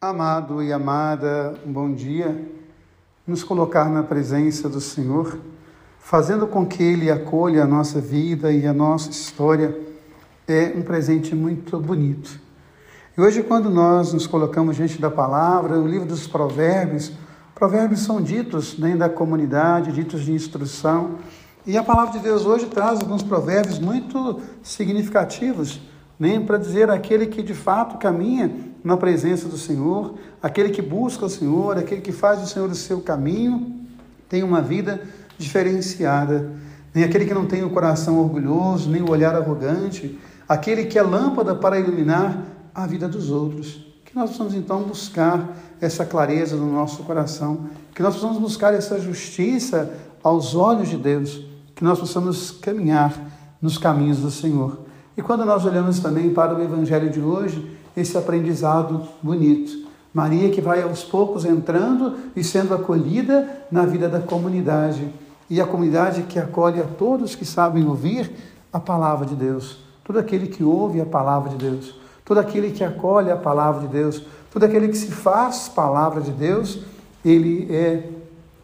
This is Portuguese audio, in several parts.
Amado e amada, um bom dia. Nos colocar na presença do Senhor, fazendo com que Ele acolha a nossa vida e a nossa história, é um presente muito bonito. E hoje, quando nós nos colocamos diante da palavra, o livro dos Provérbios, provérbios são ditos dentro da comunidade, ditos de instrução, e a palavra de Deus hoje traz alguns provérbios muito significativos nem para dizer aquele que de fato caminha na presença do Senhor, aquele que busca o Senhor, aquele que faz do Senhor o seu caminho, tem uma vida diferenciada. Nem aquele que não tem o coração orgulhoso, nem o olhar arrogante, aquele que é lâmpada para iluminar a vida dos outros. Que nós possamos então buscar essa clareza no nosso coração, que nós possamos buscar essa justiça aos olhos de Deus, que nós possamos caminhar nos caminhos do Senhor. E quando nós olhamos também para o Evangelho de hoje, esse aprendizado bonito. Maria que vai aos poucos entrando e sendo acolhida na vida da comunidade. E a comunidade que acolhe a todos que sabem ouvir a palavra de Deus. Todo aquele que ouve a palavra de Deus. Todo aquele que acolhe a palavra de Deus. Todo aquele que se faz palavra de Deus, ele é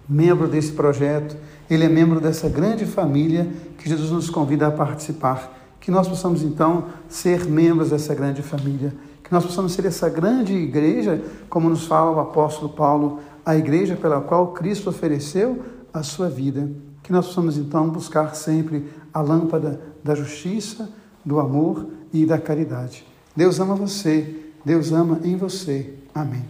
membro desse projeto. Ele é membro dessa grande família que Jesus nos convida a participar que nós possamos então ser membros dessa grande família, que nós possamos ser essa grande igreja, como nos fala o apóstolo Paulo, a igreja pela qual Cristo ofereceu a sua vida. Que nós possamos então buscar sempre a lâmpada da justiça, do amor e da caridade. Deus ama você, Deus ama em você. Amém.